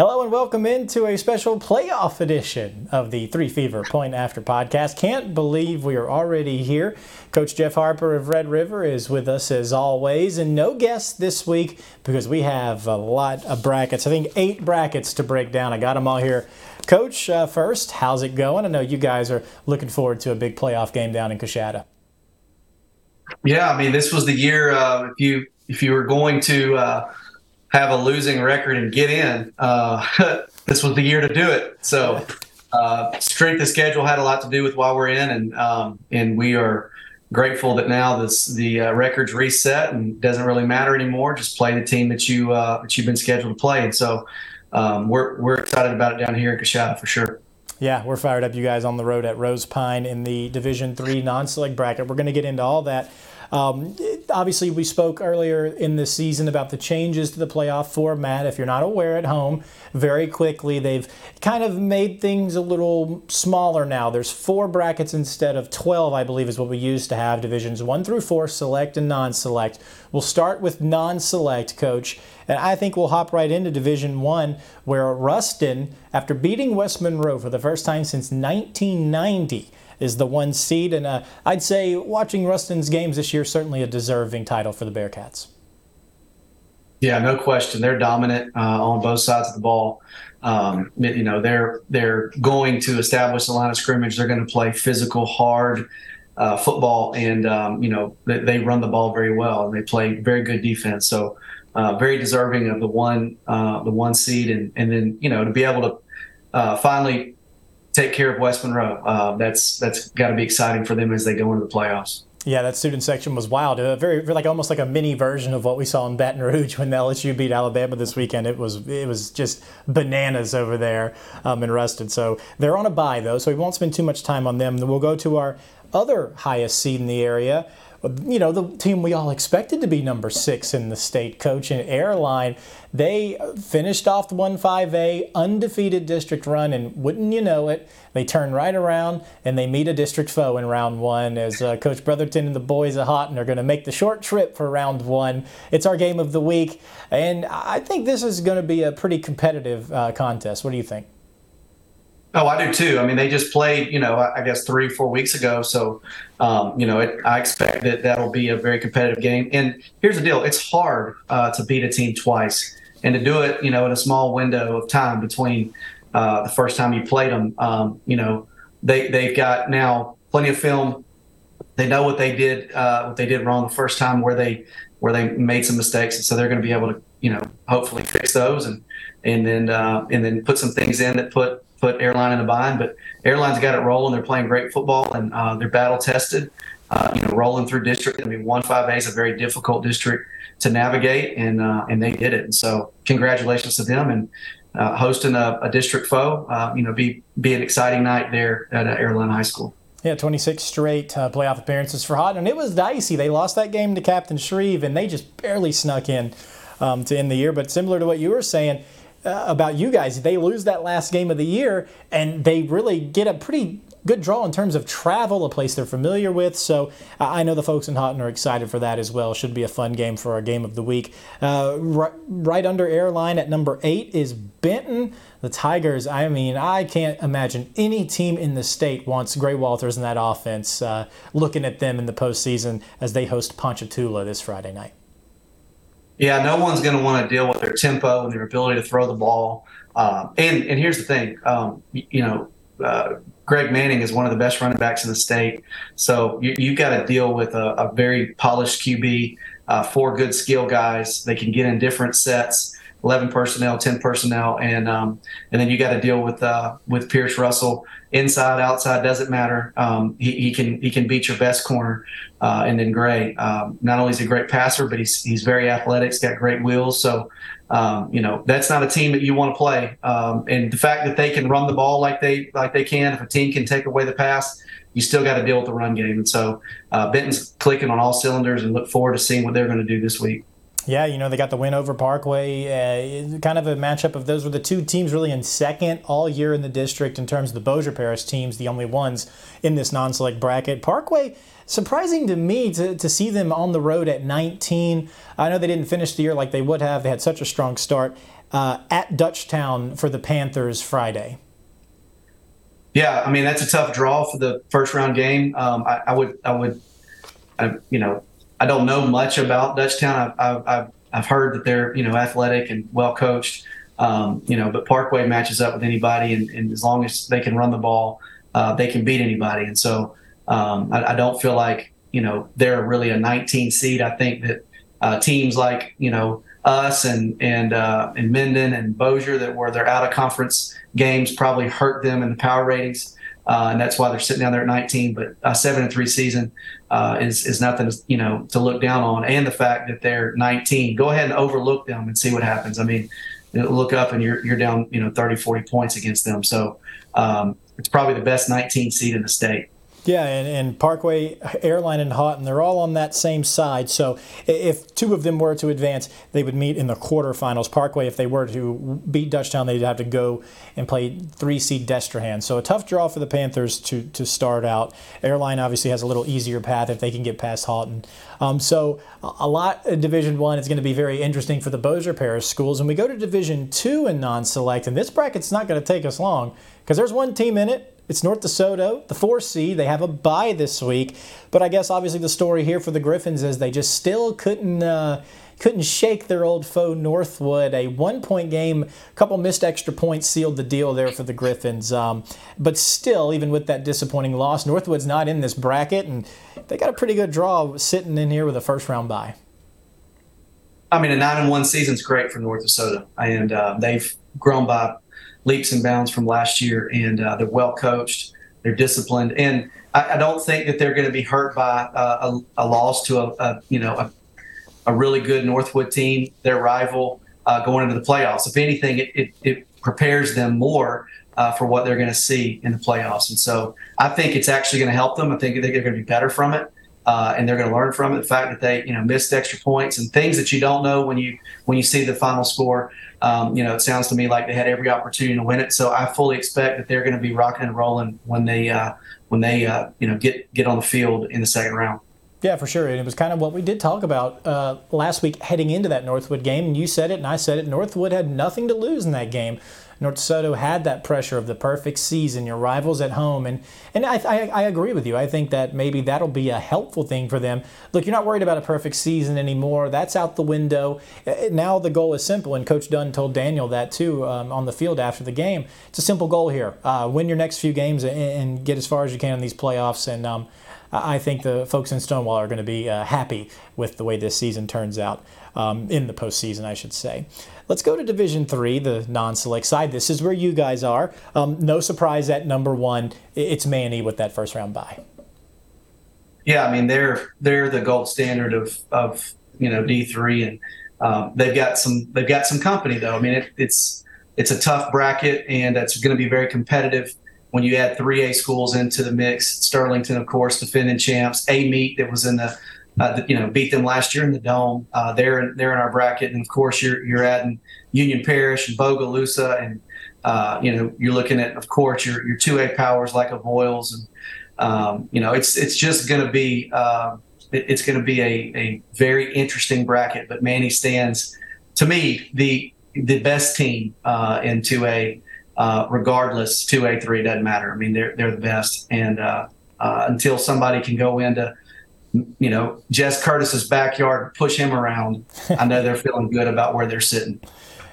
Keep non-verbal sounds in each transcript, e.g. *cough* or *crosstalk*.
Hello and welcome into a special playoff edition of the Three Fever Point After podcast. Can't believe we are already here. Coach Jeff Harper of Red River is with us as always, and no guest this week because we have a lot of brackets. I think eight brackets to break down. I got them all here. Coach, uh, first, how's it going? I know you guys are looking forward to a big playoff game down in Coushatta. Yeah, I mean, this was the year uh, if you if you were going to. Uh, have a losing record and get in, uh, *laughs* this was the year to do it. So, uh, strength of schedule had a lot to do with why we're in, and um, and we are grateful that now this the uh, record's reset and doesn't really matter anymore. Just play the team that you uh, that you've been scheduled to play, and so um, we're we're excited about it down here in Coushatta for sure. Yeah, we're fired up. You guys on the road at Rose Pine in the Division Three non-select bracket. We're going to get into all that. Um, obviously, we spoke earlier in the season about the changes to the playoff format. If you're not aware at home, very quickly they've kind of made things a little smaller now. There's four brackets instead of 12, I believe, is what we used to have divisions one through four, select and non select. We'll start with non select, coach. And I think we'll hop right into Division One, where Ruston, after beating West Monroe for the first time since 1990, is the one seed. And uh, I'd say watching Ruston's games this year, certainly a deserving title for the Bearcats. Yeah, no question. They're dominant uh, on both sides of the ball. Um, you know, they're they're going to establish the line of scrimmage. They're going to play physical, hard uh, football, and um, you know they, they, run the ball very well and they play very good defense. So, uh, very deserving of the one uh, the one seed, and and then you know to be able to uh, finally take care of West Monroe. Uh, that's that's got to be exciting for them as they go into the playoffs. Yeah, that student section was wild. Uh, very, like almost like a mini version of what we saw in Baton Rouge when *laughs* LSU beat Alabama this weekend. It was it was just bananas over there um, in Ruston. So they're on a bye though, so we won't spend too much time on them. We'll go to our other highest seed in the area you know, the team we all expected to be number six in the state, coach and airline. They finished off the 1 5A undefeated district run, and wouldn't you know it, they turn right around and they meet a district foe in round one as uh, Coach Brotherton and the boys are hot and are going to make the short trip for round one. It's our game of the week, and I think this is going to be a pretty competitive uh, contest. What do you think? Oh, I do too. I mean, they just played, you know, I guess three, four weeks ago. So, um, you know, it, I expect that that'll be a very competitive game. And here's the deal: it's hard uh, to beat a team twice, and to do it, you know, in a small window of time between uh, the first time you played them. Um, you know, they they've got now plenty of film. They know what they did, uh, what they did wrong the first time, where they where they made some mistakes, and so they're going to be able to, you know, hopefully fix those and and then uh, and then put some things in that put put Airline in a bind. But Airline's got it rolling. They're playing great football and uh, they're battle tested. Uh, you know, rolling through district. I mean, one five A is a very difficult district to navigate, and uh, and they did it. And so, congratulations to them and uh, hosting a, a, district foe. Uh, you know, be be an exciting night there at uh, Airline High School. Yeah, 26 straight uh, playoff appearances for Haughton, and it was dicey. They lost that game to Captain Shreve, and they just barely snuck in um, to end the year. But similar to what you were saying, uh, about you guys. They lose that last game of the year, and they really get a pretty good draw in terms of travel, a place they're familiar with. So I know the folks in Haughton are excited for that as well. Should be a fun game for our game of the week. Uh, right, right under airline at number eight is Benton. The Tigers, I mean, I can't imagine any team in the state wants Gray Walters in that offense uh, looking at them in the postseason as they host Ponchatoula this Friday night. Yeah, no one's going to want to deal with their tempo and their ability to throw the ball. Um, and and here's the thing, um, you, know, uh, Greg Manning is one of the best running backs in the state. So you, have got to deal with a, a very polished QB, uh, four good skill guys. They can get in different sets. 11 personnel, 10 personnel, and um, and then you got to deal with uh, with Pierce Russell inside, outside doesn't matter. Um, he, he can he can beat your best corner, uh, and then Gray. Um, not only is he a great passer, but he's he's very athletic. He's got great wheels. So um, you know that's not a team that you want to play. Um, and the fact that they can run the ball like they like they can, if a team can take away the pass, you still got to deal with the run game. And so uh, Benton's clicking on all cylinders, and look forward to seeing what they're going to do this week. Yeah, you know, they got the win over Parkway. Uh, kind of a matchup of those were the two teams really in second all year in the district in terms of the Bossier Parish teams, the only ones in this non select bracket. Parkway, surprising to me to, to see them on the road at 19. I know they didn't finish the year like they would have, they had such a strong start. Uh, at Dutchtown for the Panthers Friday. Yeah, I mean that's a tough draw for the first round game. Um, I, I, would, I would, I, you know, I don't know much about Dutchtown. I've, I've, I've heard that they're you know athletic and well coached. Um, you know, but Parkway matches up with anybody, and, and as long as they can run the ball, uh, they can beat anybody. And so um, I, I, don't feel like you know they're really a 19 seed. I think that uh, teams like you know us and and uh, and Minden and Bossier that were their out of conference games probably hurt them in the power ratings uh, and that's why they're sitting down there at 19. But a seven and three season uh, is is nothing you know to look down on, and the fact that they're 19. Go ahead and overlook them and see what happens. I mean, look up and you're you're down you know 30, 40 points against them. So um, it's probably the best 19 seed in the state. Yeah, and, and, Parkway, Airline, and Haughton, they're all on that same side. So if two of them were to advance, they would meet in the quarterfinals. Parkway, if they were to beat Dutchtown, they'd have to go and play three seed Destrehan. So a tough draw for the Panthers to, to start out. Airline obviously has a little easier path if they can get past Haughton. Um, so a lot of Division One is going to be very interesting for the Bossier Parish schools. And we go to Division Two in non-select, and this bracket's not going to take us long because there's one team in it it's North DeSoto, the four seed. They have a bye this week, but I guess obviously the story here for the Griffins is they just still couldn't uh, couldn't shake their old foe Northwood. A one point game, a couple missed extra points sealed the deal there for the Griffins. Um, but still, even with that disappointing loss, Northwood's not in this bracket, and they got a pretty good draw sitting in here with a first round bye. I mean, a nine and one season's great for North DeSoto, and uh, they've grown by leaps and bounds from last year, and uh, they're well coached, they're disciplined, and I, I don't think that they're going to be hurt by uh, a, a, loss to a, a you know a, a, really good Northwood team, their rival, uh, going into the playoffs. If anything, it, it, it prepares them more uh, for what they're going to see in the playoffs, and so I think it's actually going to help them. I think they're going to be better from it. Uh, and they're going to learn from it. The fact that they, you know, missed extra points and things that you don't know when you when you see the final score. Um, you know, it sounds to me like they had every opportunity to win it. So I fully expect that they're going to be rocking and rolling when they uh, when they uh, you know get get on the field in the second round. Yeah, for sure. And it was kind of what we did talk about uh, last week heading into that Northwood game. And you said it, and I said it. Northwood had nothing to lose in that game. North Soto had that pressure of the perfect season, your rivals at home, and and I, I, I agree with you. I think that maybe that'll be a helpful thing for them. Look, you're not worried about a perfect season anymore. That's out the window. Uh, now the goal is simple, and Coach Dunn told Daniel that too um, on the field after the game. It's a simple goal here: uh, win your next few games and, and, get as far as you can in these playoffs, and um, I think the folks in Stonewall are going to be uh, happy with the way this season turns out um, in the postseason, I should say. Let's go to Division Three, the non-select side. This is where you guys are. Um, no surprise at number one, it's Many with that first round bye. Yeah, I mean they're they're the gold standard of of you know D three, and um, they've got some they've got some company though. I mean it, it's it's a tough bracket, and it's going to be very competitive when you add three A schools into the mix. Sterlington, of course, defending champs. Amite that was in the uh, you know, beat them last year in the dome. Uh, they're in, they're in our bracket, and of course you're you're adding Union Parish and Bogalusa, and uh, you know you're looking at, of course, your your two A powers like Avoyelles, and um, you know it's it's just going to be uh, it, it's going to be a, a very interesting bracket. But Many stands to me the the best team uh, in two A. Uh, regardless, two A, three doesn't matter. I mean, they're they're the best, and until somebody can go into you know, Jess Curtis's backyard, push him around. I know they're feeling good about where they're sitting.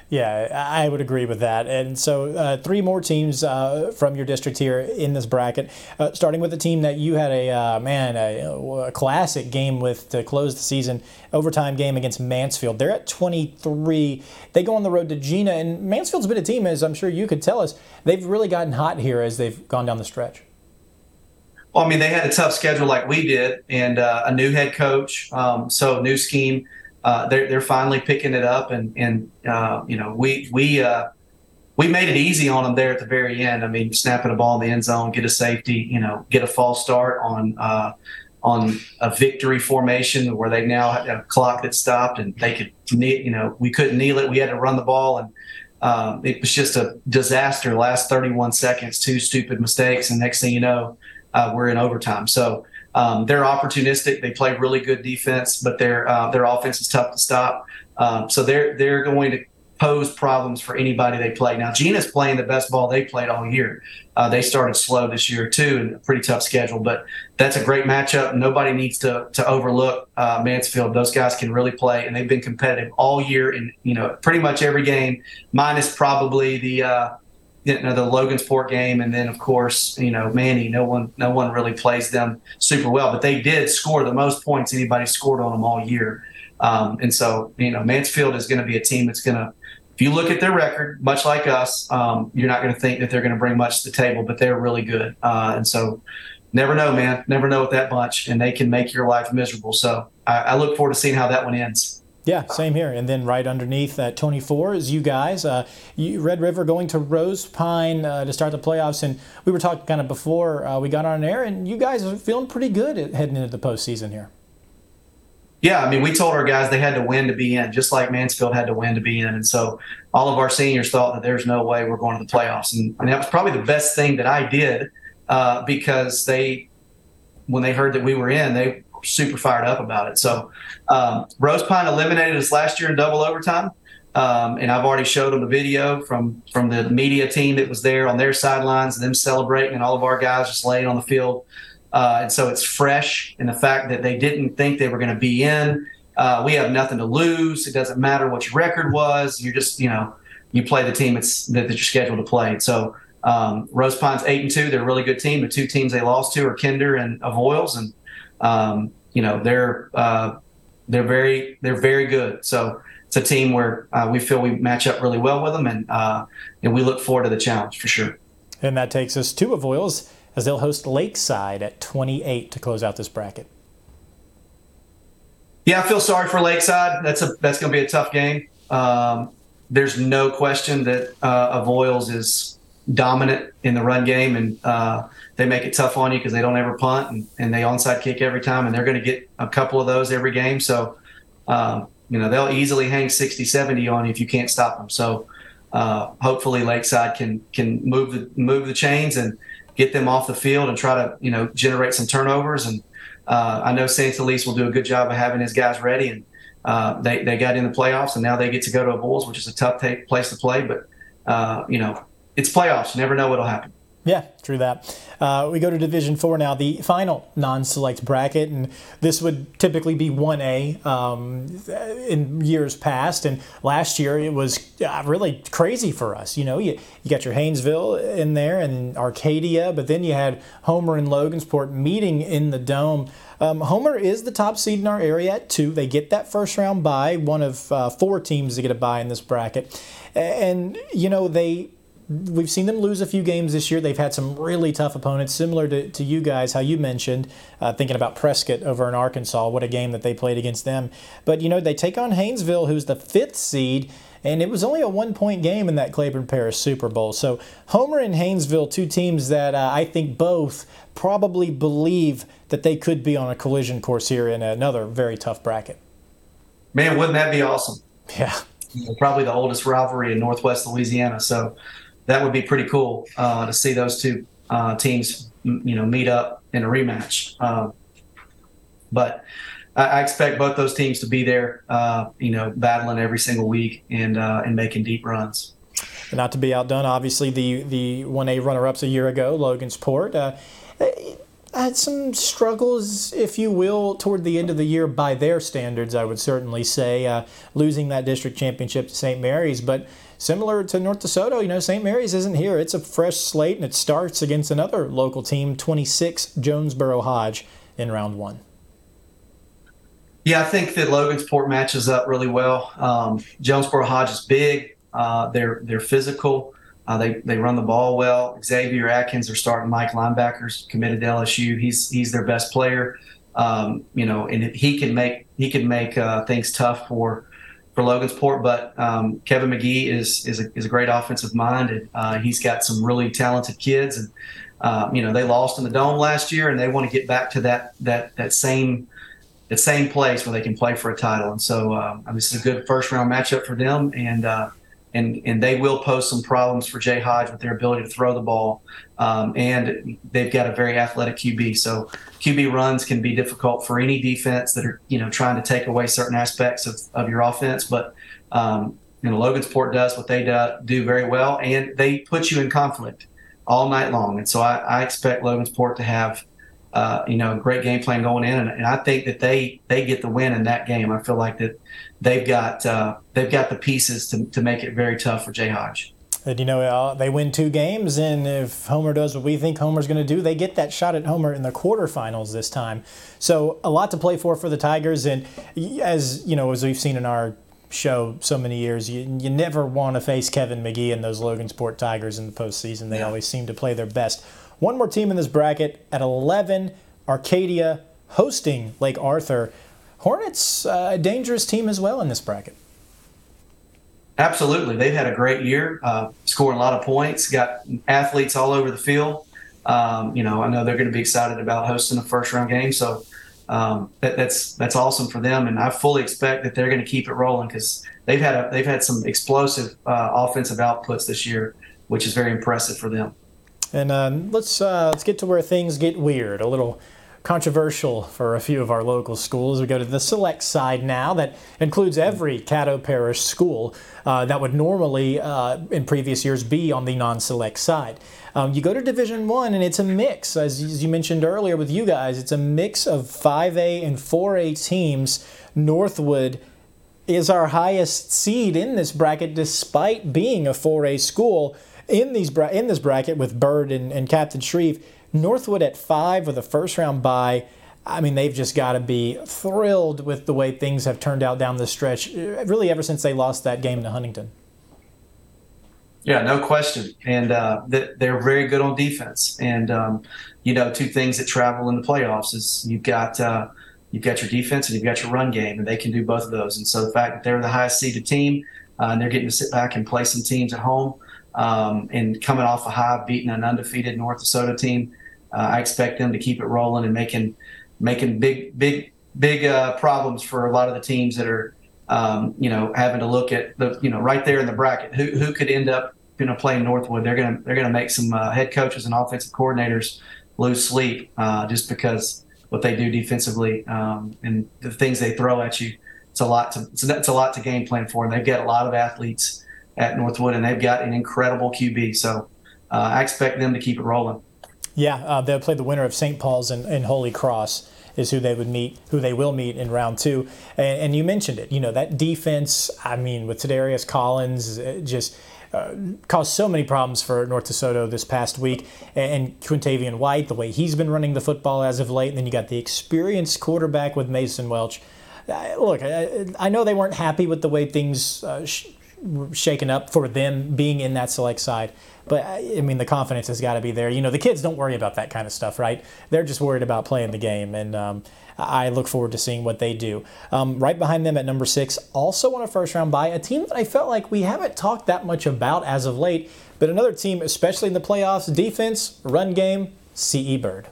Yeah, I would agree with that. And so, uh, three more teams uh, from your district here in this bracket, uh, starting with a team that you had a uh, man a, a, classic game with to close the season, overtime game against Mansfield. They're at 23. They go on the road to Jena, and Mansfield's been a team, as I'm sure you could tell us, they've really gotten hot here as they've gone down the stretch. Well, I mean, they had a tough schedule like we did, and uh, a new head coach, um, so new scheme. Uh, they're they're finally picking it up, and and uh, you know we we uh, we made it easy on them there at the very end. I mean, snapping a ball in the end zone, get a safety, you know, get a false start on uh, on a victory formation where they now had a clock that stopped and they could, you know, we couldn't kneel it. We had to run the ball and um, it was just a disaster. Last 31 seconds, two stupid mistakes, and next thing you know, uh, we're in overtime. So um, they're opportunistic. They play really good defense, but their uh, their offense is tough to stop. Um, so they're they're going to pose problems for anybody they play. Now, Jena's playing the best ball they played all year. Uh, they started slow this year too, and a pretty tough schedule. But that's a great matchup. Nobody needs to to overlook uh, Mansfield. Those guys can really play, and they've been competitive all year in you know pretty much every game, minus probably the. You know, the Logansport game, and then of course, you know, Many. No one, no one really plays them super well, but they did score the most points anybody scored on them all year. Um, and so, you know, Mansfield is going to be a team that's going to if you look at their record, much like us, um, you're not going to think that they're going to bring much to the table, but they're really good. Uh, and so, never know, man. Never know with that bunch, and they can make your life miserable. So, I, I look forward to seeing how that one ends. Yeah, same here. And then right underneath at 24 is you guys. Uh, you, Red River going to Rose Pine uh, to start the playoffs. And we were talking kind of before uh, we got on air, and you guys are feeling pretty good heading into the postseason here. Yeah, I mean, we told our guys they had to win to be in, just like Mansfield had to win to be in. And so all of our seniors thought that there's no way we're going to the playoffs. And, and that was probably the best thing that I did uh, because they, when they heard that we were in, they super fired up about it. So um, Rose Pine eliminated us last year in double overtime. Um, and I've already showed them the video from from the media team that was there on their sidelines, them celebrating, and all of our guys just laying on the field uh, and so it's fresh in the fact that they didn't think they were going to be in. Uh, we have nothing to lose. It doesn't matter what your record was. You're just, you know, you play the team it's, that, that you're scheduled to play. So um, Rose Pine's eight and two. They're a really good team. The two teams they lost to are Kinder and Avoyelles, and um, you know they're uh, they're very they're very good. So it's a team where uh, we feel we match up really well with them, and uh, and we look forward to the challenge for sure. And that takes us to Avoyelles as they'll host Lakeside at 28 to close out this bracket. Yeah, I feel sorry for Lakeside. That's a that's going to be a tough game. Um, there's no question that uh, Avoyelles is dominant in the run game, and uh, they make it tough on you because they don't ever punt and, and they onside kick every time, and they're going to get a couple of those every game. So, um, you know, they'll easily hang 60, 70 on you if you can't stop them. So, uh, hopefully, Lakeside can can move the move the chains and get them off the field and try to you know generate some turnovers. And uh, I know St. Elise will do a good job of having his guys ready. And uh, they they got in the playoffs, and now they get to go to a Bulls, which is a tough take, place to play. But uh, you know, it's playoffs. You never know what'll happen. Yeah, true that. Uh, we go to Division Four now, the final non-select bracket, and this would typically be one A um, in years past. And last year it was uh, really crazy for us. You know, you you got your Haynesville in there and Arcadia, but then you had Homer and Logansport meeting in the dome. Um, Homer is the top seed in our area at two. They get that first round bye, one of uh, four teams to get a bye in this bracket. And, you know, they we've seen them lose a few games this year. They've had some really tough opponents, similar to, to you guys, how you mentioned, uh, thinking about Prescott over in Arkansas. What a game that they played against them. But, you know, they take on Haynesville, who's the fifth seed, and it was only a one point game in that Claiborne Parish Super Bowl. So, Homer and Haynesville, two teams that uh, I think both probably believe that they could be on a collision course here in another very tough bracket. Man, wouldn't that be awesome? Yeah. Probably the oldest rivalry in Northwest Louisiana. So, that would be pretty cool uh, to see those two uh, teams, you know, meet up in a rematch. Uh, but I, expect both those teams to be there, uh, you know, battling every single week and uh, and making deep runs. Not to be outdone, obviously the the one A runner ups a year ago, Logansport. Uh, had some struggles, if you will, toward the end of the year by their standards, I would certainly say, losing that district championship to St. Mary's. But similar to North DeSoto, you know, St. Mary's isn't here. It's a fresh slate, and it starts against another local team, 26 Jonesboro Hodge, in round one. Yeah, I think that Logansport matches up really well. Um, Jonesboro Hodge is big. Uh, they're they're physical. Uh, they they run the ball well. Xavier Atkins, are starting Mike linebackers, committed to LSU. He's he's their best player. Um, you know, and he can make he can make uh, things tough for for Logansport, but um, Kevin McGee is is a, is a great offensive mind, and uh, he's got some really talented kids. And uh, you know, they lost in the dome last year, and they want to get back to that that that same that same place where they can play for a title. And so, um, this is a good first round matchup for them, and uh, and and they will pose some problems for Jay Hodge with their ability to throw the ball. Um, and they've got a very athletic QB, so QB runs can be difficult for any defense that are you know trying to take away certain aspects of, of your offense. But um, you know Logansport does what they do, do very well, and they put you in conflict all night long. And so I, I expect Logansport to have uh, you know, a great game plan going in, and, and, I think that they they get the win in that game. I feel like that they've got uh, they've got the pieces to, to make it very tough for Jay Hodge. And you know, uh, they win two games, and if Homer does what we think Homer's going to do, they get that shot at Homer in the quarterfinals this time. So a lot to play for for the Tigers, and as you know, as we've seen in our show so many years, you, you never want to face Kevin McGee and those Logansport Tigers in the postseason. They yeah. always seem to play their best. One more team in this bracket at 11, Arcadia hosting Lake Arthur. Hornets, uh, a dangerous team as well in this bracket. Absolutely. They've had a great year, uh, scoring a lot of points, got athletes all over the field. Um, you know, I know they're going to be excited about hosting a first round game. So um, that, that's that's awesome for them, and I fully expect that they're going to keep it rolling because they've had a, they've had some explosive uh, offensive outputs this year, which is very impressive for them. And uh, let's uh, let's get to where things get weird, a little controversial for a few of our local schools. We go to the select side now that includes every Caddo Parish school uh, that would normally, uh, in previous years, be on the non-select side. Um, you go to Division One, and it's a mix, as, as you mentioned earlier with you guys. It's a mix of 5A and 4A teams. Northwood is our highest seed in this bracket, despite being a 4A school in these in this bracket with Byrd and, and Captain Shreve. Northwood at five with a first round bye. I mean, they've just got to be thrilled with the way things have turned out down the stretch, really ever since they lost that game to Huntington. Yeah, no question. And uh, they're very good on defense. And, um, you know, two things that travel in the playoffs is you've got. Uh, you've got your defense and you've got your run game, and they can do both of those. And so the fact that they're the highest seeded team uh, and they're getting to sit back and play some teams at home, um, and coming off a high, beating an undefeated North DeSoto team. Uh, I expect them to keep it rolling and making making big, big, big uh, problems for a lot of the teams that are, um, you know, having to look at the, you know, right there in the bracket, who who could end up, you know, playing Northwood. They're gonna they're gonna make some uh, head coaches and offensive coordinators lose sleep uh, just because what they do defensively um, and the things they throw at you. It's a lot to it's it's a lot to game plan for, and they've got a lot of athletes at Northwood, and they've got an incredible QB. So uh, I expect them to keep it rolling. Yeah, uh, they'll play the winner of St. Paul's and, and, Holy Cross is who they would meet, who they will meet in round two. And, and you mentioned it, you know, that defense, I mean, with Tadarius Collins, just uh, caused so many problems for North DeSoto this past week. And, and Quintavian White, the way he's been running the football as of late. And then you got the experienced quarterback with Mason Welch. Uh, look, I, I, know they weren't happy with the way things uh, shaken up for them being in that select side. But I mean, the confidence has got to be there. You know, the kids don't worry about that kind of stuff, right? They're just worried about playing the game, and um, I look forward to seeing what they do. Um, right behind them at number six, also on a first round bye, a team that I felt like we haven't talked that much about as of late, but another team, especially in the playoffs, defense, run game, CE Byrd.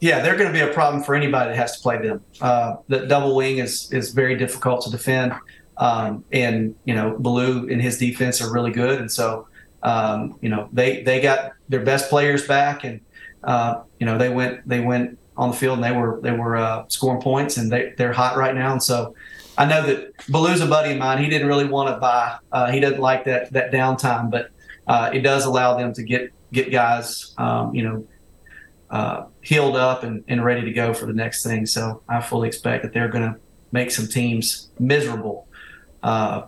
Yeah, they're going to be a problem for anybody that has to play them. Uh, the double wing is is very difficult to defend. Um, and you know, Blue and his defense are really good, and so um, you know they they got their best players back, and uh, you know they went they went on the field and they were they were uh, scoring points, and they they're hot right now, and so. I know that Ballew's a buddy of mine. He didn't really want to buy. Uh, he doesn't like that that downtime, but uh, it does allow them to get get guys, um, you know, uh, healed up and, and ready to go for the next thing. So I fully expect that they're going to make some teams miserable uh,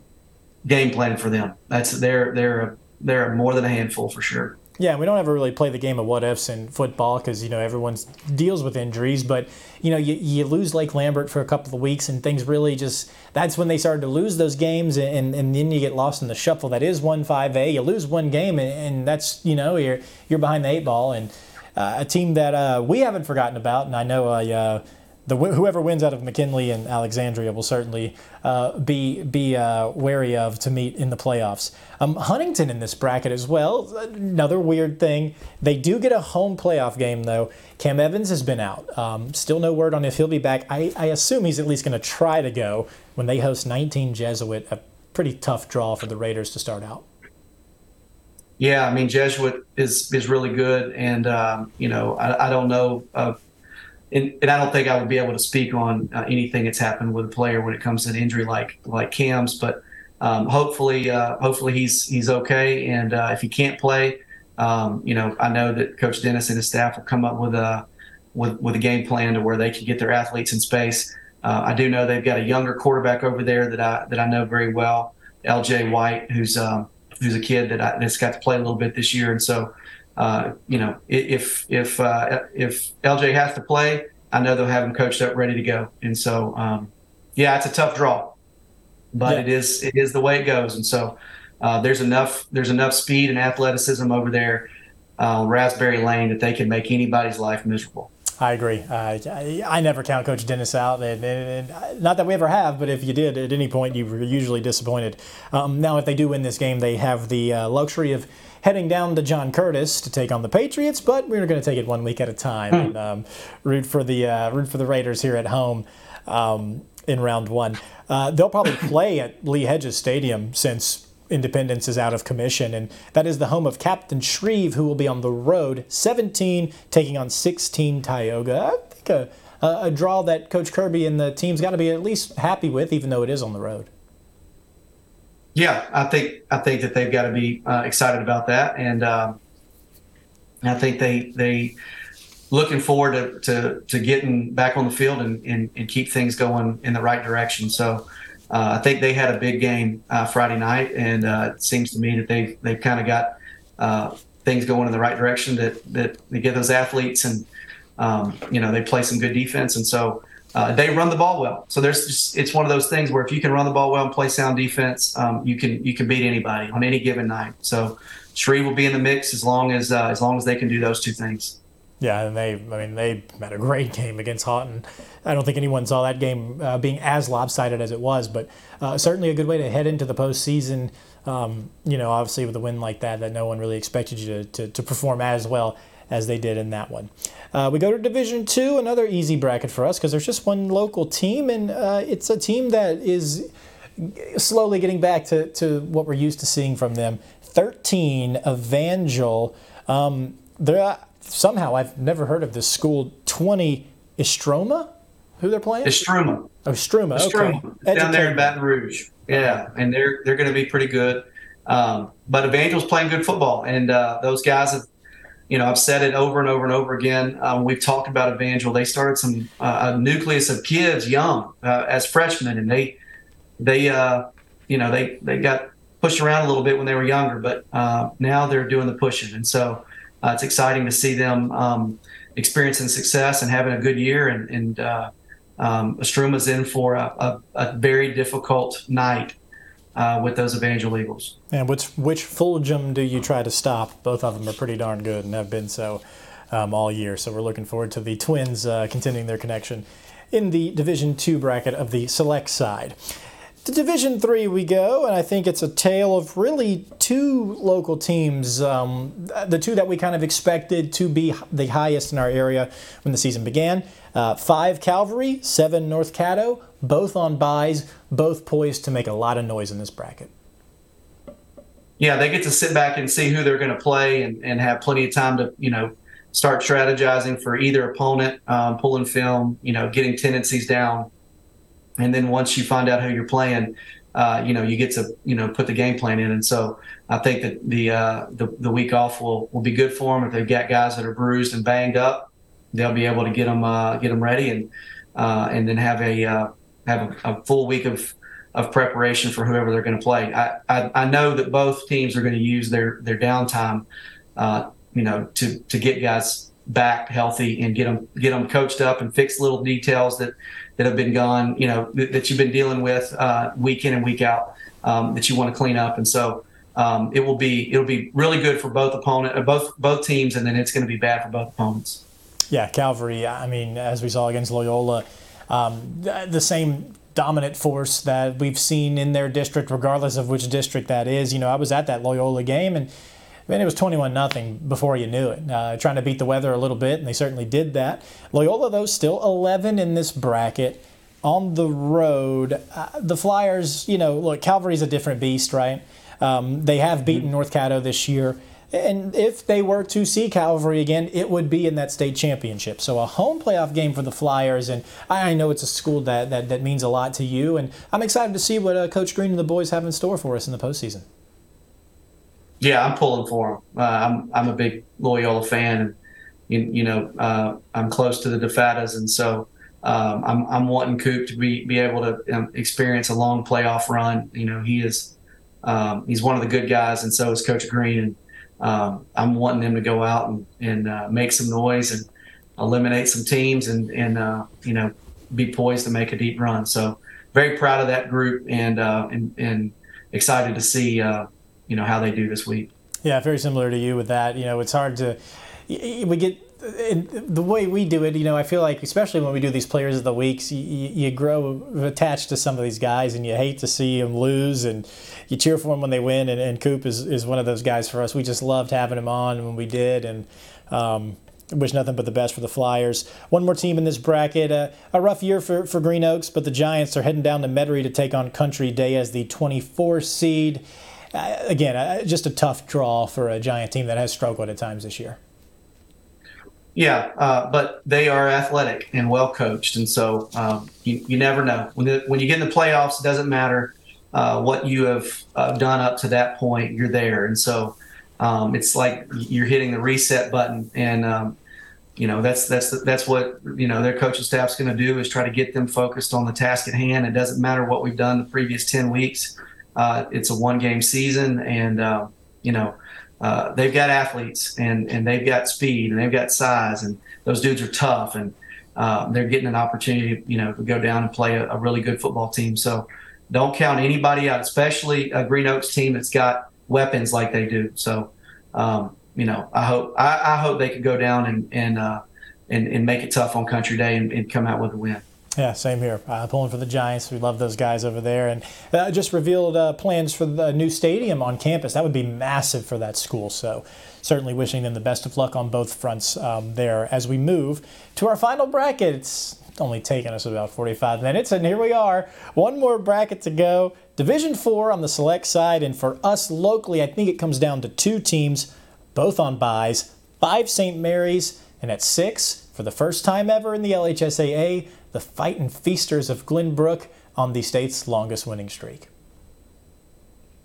game plan for them. That's they're they're they're more than a handful for sure. Yeah, we don't ever really play the game of what ifs in football because you know everyone deals with injuries. But you know you, you lose Lake Lambert for a couple of weeks and things really just that's when they started to lose those games and, and then you get lost in the shuffle. That is one five A. You lose one game and, and that's you know you're you're behind the eight ball and uh, a team that uh, we haven't forgotten about and I know uh, the whoever wins out of McKinley and Alexandria will certainly uh, be be uh, wary of to meet in the playoffs. Um, Huntington in this bracket as well. Another weird thing. They do get a home playoff game though. Cam Evans has been out. Um, still no word on if he'll be back. I, I assume he's at least going to try to go when they host 19 Jesuit. A pretty tough draw for the Raiders to start out. Yeah, I mean Jesuit is is really good, and um, you know I, I don't know uh, and, and, I don't think I would be able to speak on uh, anything that's happened with a player when it comes to an injury like like Cam's. But um, hopefully, uh, hopefully he's he's okay. And uh, if he can't play, um, you know, I know that Coach Dennis and his staff will come up with a with with a game plan to where they can get their athletes in space. Uh, I do know they've got a younger quarterback over there that I that I know very well, L.J. White, who's um, who's a kid that I, that's got to play a little bit this year, and so uh, you know, if if uh, if LJ has to play, I know they'll have him coached up, ready to go. And so, um, yeah, it's a tough draw, but yeah. it is it is the way it goes. And so, uh, there's enough there's enough speed and athleticism over there, uh, Raspberry Lane, that they can make anybody's life miserable. I agree. Uh, I, I, never count Coach Dennis out, and, and, and, not that we ever have, but if you did at any point, you were usually disappointed. Um, now, if they do win this game, they have the uh, luxury of heading down to John Curtis to take on the Patriots, but we're going to take it one week at a time hmm. and um, root for the uh, root for the Raiders here at home um, in round one. Uh, they'll probably play at Lee Hedges Stadium since Independence is out of commission, and that is the home of Captain Shreve, who will be on the road, 17 taking on 16 Tioga. I think a, a draw that Coach Kirby and the team's got to be at least happy with, even though it is on the road. Yeah, I think I think that they've got to be uh, excited about that, and um, I think they they looking forward to, to, to getting back on the field and, and, and, keep things going in the right direction. So I think they had a big game uh, Friday night, and uh, it seems to me that they've they've kind of got uh, things going in the right direction. That that they get those athletes, and um, you know they play some good defense, and so uh, they run the ball well. So there's just, it's one of those things where if you can run the ball well and play sound defense, um, you can you can beat anybody on any given night. So Shreve will be in the mix as long as uh, as long as they can do those two things. Yeah, and they I mean they had a great game against Haughton. I don't think anyone saw that game uh, being as lopsided as it was, but uh, certainly a good way to head into the postseason. Um, you know, obviously with a win like that, that no one really expected you to, to, to perform as well as they did in that one. Uh, we go to Division Two, another easy bracket for us because there's just one local team, and uh, it's a team that is slowly getting back to, to what we're used to seeing from them. 13 Evangel. Um, they're, somehow I've never heard of this school. 20 Istrouma, who they're playing? Istrouma. Oh, Struma. Istrouma. Okay. Down there in Baton Rouge. Yeah, and they're they're going to be pretty good. Um, but Evangel's playing good football, and uh, those guys have you know, I've said it over and over and over again. Um, we've talked about Evangel. They started some uh, a nucleus of kids young uh, as freshmen, and they they uh, you know they they got pushed around a little bit when they were younger, but uh, now they're doing the pushing, and so uh, it's exciting to see them um, experiencing success and having a good year. And, and uh, um, in for a, a, a very difficult night uh, with those Evangel Eagles. And which which Fulgham do you try to stop? Both of them are pretty darn good and have been so um, all year. So we're looking forward to the Twins uh, continuing their connection in the Division Two bracket of the select side. To Division Three we go, and I think it's a tale of really two local teams. Um, the two that we kind of expected to be the highest in our area when the season began. Uh, five Calvary, seven North Caddo, both on buys, both poised to make a lot of noise in this bracket. Yeah, they get to sit back and see who they're going to play and, and have plenty of time to, you know, start strategizing for either opponent, um, pulling film, you know, getting tendencies down. And then once you find out who you're playing, uh, you know, you get to, you know, put the game plan in. And so I think that the, uh, the, the week off will, will be good for them if they've got guys that are bruised and banged up they'll be able to get them uh, get them ready and uh, and then have a uh, have a, a, full week of of preparation for whoever they're going to play. I, I, I know that both teams are going to use their their downtime, uh, you know, to to get guys back healthy and get them get them coached up and fix little details that that have been gone, you know, that, that you've been dealing with uh, week in and week out um, that you want to clean up. And so um, it will be it'll be really good for both opponent, uh, both both teams, and then it's going to be bad for both opponents. Yeah, Calvary. I mean, as we saw against Loyola, um, the same dominant force that we've seen in their district, regardless of which district that is. You know, I was at that Loyola game and. Man, it was 21 nothing before you knew it. Uh, trying to beat the weather a little bit, and they certainly did that. Loyola, though, still 11 in this bracket on the road. Uh, the Flyers, you know, look, Calvary's a different beast, right? Um, they have beaten North Caddo this year. And if they were to see Calvary again, it would be in that state championship. So a home playoff game for the Flyers, and I know it's a school that that, that means a lot to you. And I'm excited to see what uh, Coach Green and the boys have in store for us in the postseason. Yeah, I'm pulling for them. Uh, I'm I'm a big Loyola fan, and you, you know uh, I'm close to the DeFatas, and so um, I'm I'm wanting Coop to be be able to um, experience a long playoff run. You know, he is um, he's one of the good guys, and so is Coach Green. And um, I'm wanting them to go out and, and uh, make some noise and eliminate some teams and, and uh, you know, be poised to make a deep run. So very proud of that group and, uh, and, and excited to see, uh, you know, how they do this week. Yeah, very similar to you with that. You know, it's hard to, we get, the way we do it, you know, I feel like, especially when we do these players of the weeks, you, you, grow attached to some of these guys, and you hate to see them lose, and you cheer for them when they win. And, and Coop is, is one of those guys for us. We just loved having him on when we did, and um, wish nothing but the best for the Flyers. One more team in this bracket. Uh, a rough year for, for Green Oaks, but the Giants are heading down to Metairie to take on Country Day as the 24 seed. Again, just a tough draw for a Giant team that has struggled at times this year. Yeah, uh, but they are athletic and well coached, and so um, you, you never know when the, when you get in the playoffs. It doesn't matter uh, what you have uh, done up to that point. You're there, and so um, it's like you're hitting the reset button, and um, you know that's that's that's what you know their coaching staff's going to do is try to get them focused on the task at hand. It doesn't matter what we've done the previous ten weeks. Uh, it's a one game season, and uh, you know uh, they've got athletes and, and they've got speed and they've got size and those dudes are tough and uh, they're getting an opportunity, you know, to go down and play a, a, really good football team. So don't count anybody out, especially a Green Oaks team that's got weapons like they do. So, um, you know, I hope I, I, hope they could go down and and, uh, and and make it tough on Country Day and, and come out with a win. Yeah, same here. Uh, pulling for the Giants. We love those guys over there. And uh, just revealed uh, plans for the new stadium on campus. That would be massive for that school. So, certainly wishing them the best of luck on both fronts um, there as we move to our final bracket. It's only taken us about 45 minutes, and here we are. One more bracket to go. Division 4 on the select side. And for us locally, I think it comes down to two teams, both on byes five St. Mary's, and at six, for the first time ever in the LHSAA, the Fightin' Feasters of Glenbrook on the state's longest winning streak.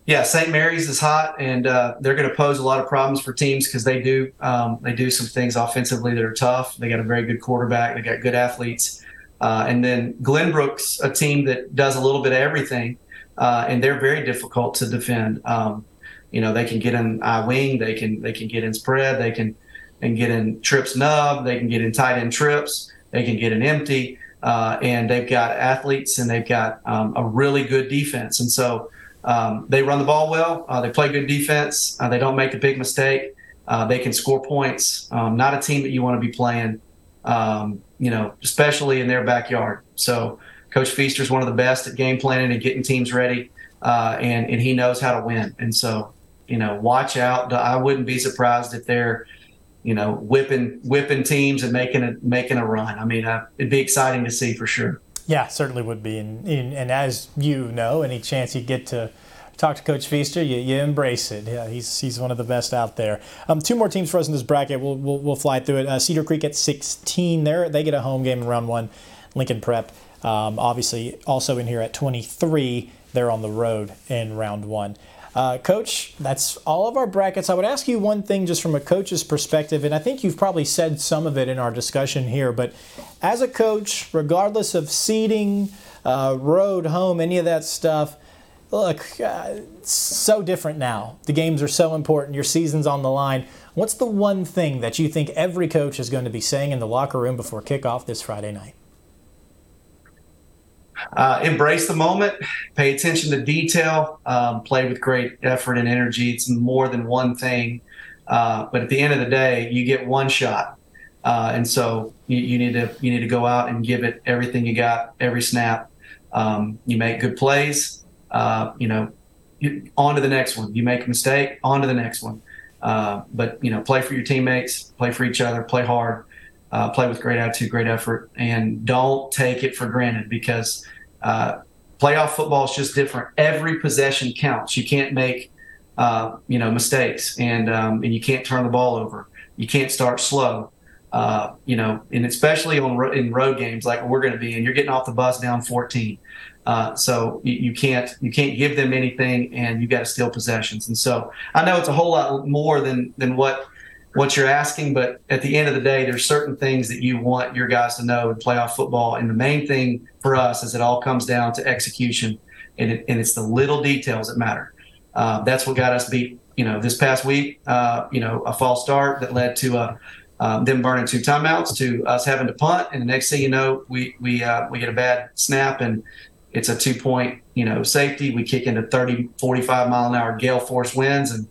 Yeah, St. Mary's is hot, and uh, they're going to pose a lot of problems for teams because they do um, they do some things offensively that are tough. They got a very good quarterback. They got good athletes, uh, and then Glenbrook's a team that does a little bit of everything, uh, and they're very difficult to defend. Um, you know, they can get in I wing, they can they can get in spread, they can and get in trips nub, they can get in tight end trips, they can get in empty uh, and they've got athletes and they've got um, a really good defense. And so um, they run the ball well. Uh, they play good defense. Uh, they don't make a big mistake. Uh, they can score points. Um, not a team that you want to be playing, um, you know, especially in their backyard. So Coach Feaster is one of the best at game planning and getting teams ready, uh, and and he knows how to win. And so you know, watch out. I wouldn't be surprised if they're you know, whipping whipping teams and making a making a run. I mean, uh, it'd be exciting to see for sure. Yeah, certainly would be. And, and, and as you know, any chance you get to talk to Coach Feaster, you, you embrace it. Yeah, he's he's one of the best out there. Um, two more teams for us in this bracket. We'll we'll, we'll fly through it. Uh, Cedar Creek at 16. There they get a home game in round one. Lincoln Prep, um, obviously, also in here at 23. They're on the road in round one. Uh, coach, that's all of our brackets. I would ask you one thing just from a coach's perspective, and I think you've probably said some of it in our discussion here, but as a coach, regardless of seeding, uh, road, home, any of that stuff, look, uh, so different now. The games are so important, your season's on the line. What's the one thing that you think every coach is going to be saying in the locker room before kickoff this Friday night? Uh, embrace the moment, pay attention to detail, um, play with great effort and energy. It's more than one thing. Uh, but at the end of the day, you get one shot. Uh, and so you, you, need to you need to go out and give it everything you got every snap. Um, you make good plays. Uh, you know, you, on to the next one. You make a mistake, on to the next one. Uh, but you know, play for your teammates, play for each other, play hard, uh, play with great attitude, great effort, and don't take it for granted because uh, playoff football is just different. Every possession counts. You can't make uh, you know mistakes, and um, and you can't turn the ball over. You can't start slow. Uh, you know, and especially on in road games like we're going to be, and you're getting off the bus down 14. Uh, so you, you, can't you can't give them anything, and you got to steal possessions. And so I know it's a whole lot more than than what what you're asking, but at the end of the day, there's certain things that you want your guys to know in playoff football. And the main thing for us is it all comes down to execution, and, it, and it's the little details that matter. Uh, that's what got us beat. You know, this past week, uh, you know, a false start that led to a um, them burning two timeouts to us having to punt, and the next thing you know, we we uh, we get a bad snap and it's a two point you know safety. We kick into 30, 45 mile an hour gale force winds, and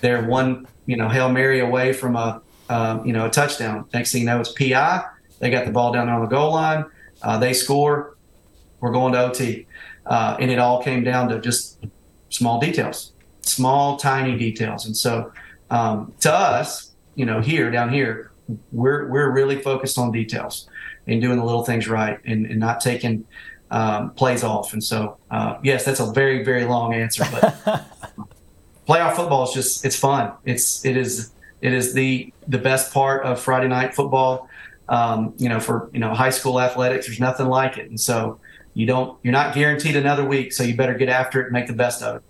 they're one you know hail mary away from a um, you know a touchdown. Next thing you know, it's PI. They got the ball down on the goal line. Uh, they score. We're going to OT, uh, and it all came down to just small details, small tiny details, and so um, to us you know, here down here, we're we're really focused on details and doing the little things right and, and not taking um, plays off. And so, uh, yes, that's a very very long answer, but *laughs* playoff football is just it's fun. It's it is it is the the best part of Friday night football. Um, you know, for you know high school athletics, there's nothing like it. And so you don't you're not guaranteed another week, so you better get after it and make the best of it.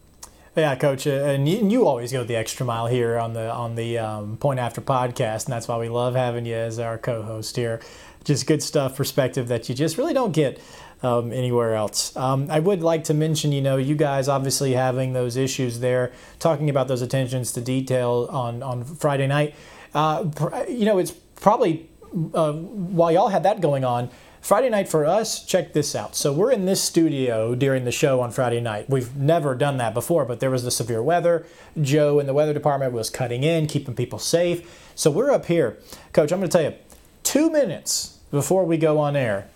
Yeah, coach, uh, and you, you, always go the extra mile here on the on the um, Point After podcast, and that's why we love having you as our co-host here. Just good stuff, perspective that you just really don't get um, anywhere else. Um, I would like to mention, you know, you guys obviously having those issues there, talking about those attentions to detail on on Friday night. Uh, you know, it's probably uh, while y'all had that going on Friday night for us, check this out. So we're in this studio during the show on Friday night. We've never done that before, but there was the severe weather. Joe in the weather department was cutting in, keeping people safe. So we're up here. Coach, I'm going to tell you, two minutes before we go on air,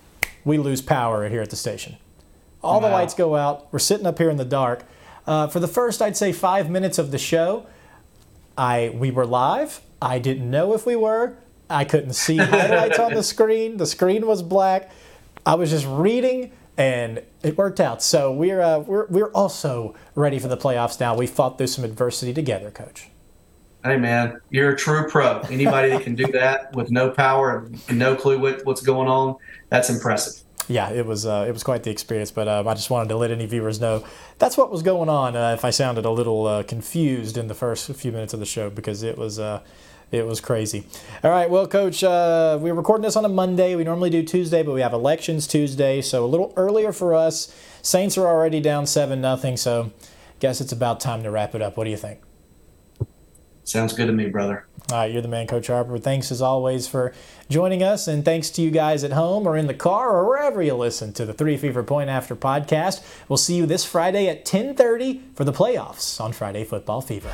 we lose power here at the station. All wow. the lights go out. We're sitting up here in the dark. Uh, for the first, I'd say, five minutes of the show, I we were live. I didn't know if we were. I couldn't see *laughs* highlights on the screen. The screen was black. I was just reading, and it worked out. So we're uh, we're we're also ready for the playoffs now. We fought through some adversity together, Coach. Hey man, you're a true pro. Anybody that can do *laughs* that with no power and no clue what, what's going on, that's impressive. Yeah, it was uh, it was quite the experience. But uh, I just wanted to let any viewers know that's what was going on. Uh, if I sounded a little uh, confused in the first few minutes of the show, because it was uh, it was crazy. All right, well, Coach, uh, we're recording this on a Monday. We normally do Tuesday, but we have elections Tuesday, so a little earlier for us. Saints are already down 7 nothing, so guess it's about time to wrap it up. What do you think? Sounds good to me, brother. All right, you're the man, Coach Harper. Thanks as always for joining us, and thanks to you guys at home or in the car or wherever you listen to the Three Fever Point After podcast. We'll see you this Friday at 10:30 for the playoffs on Friday Football Fever.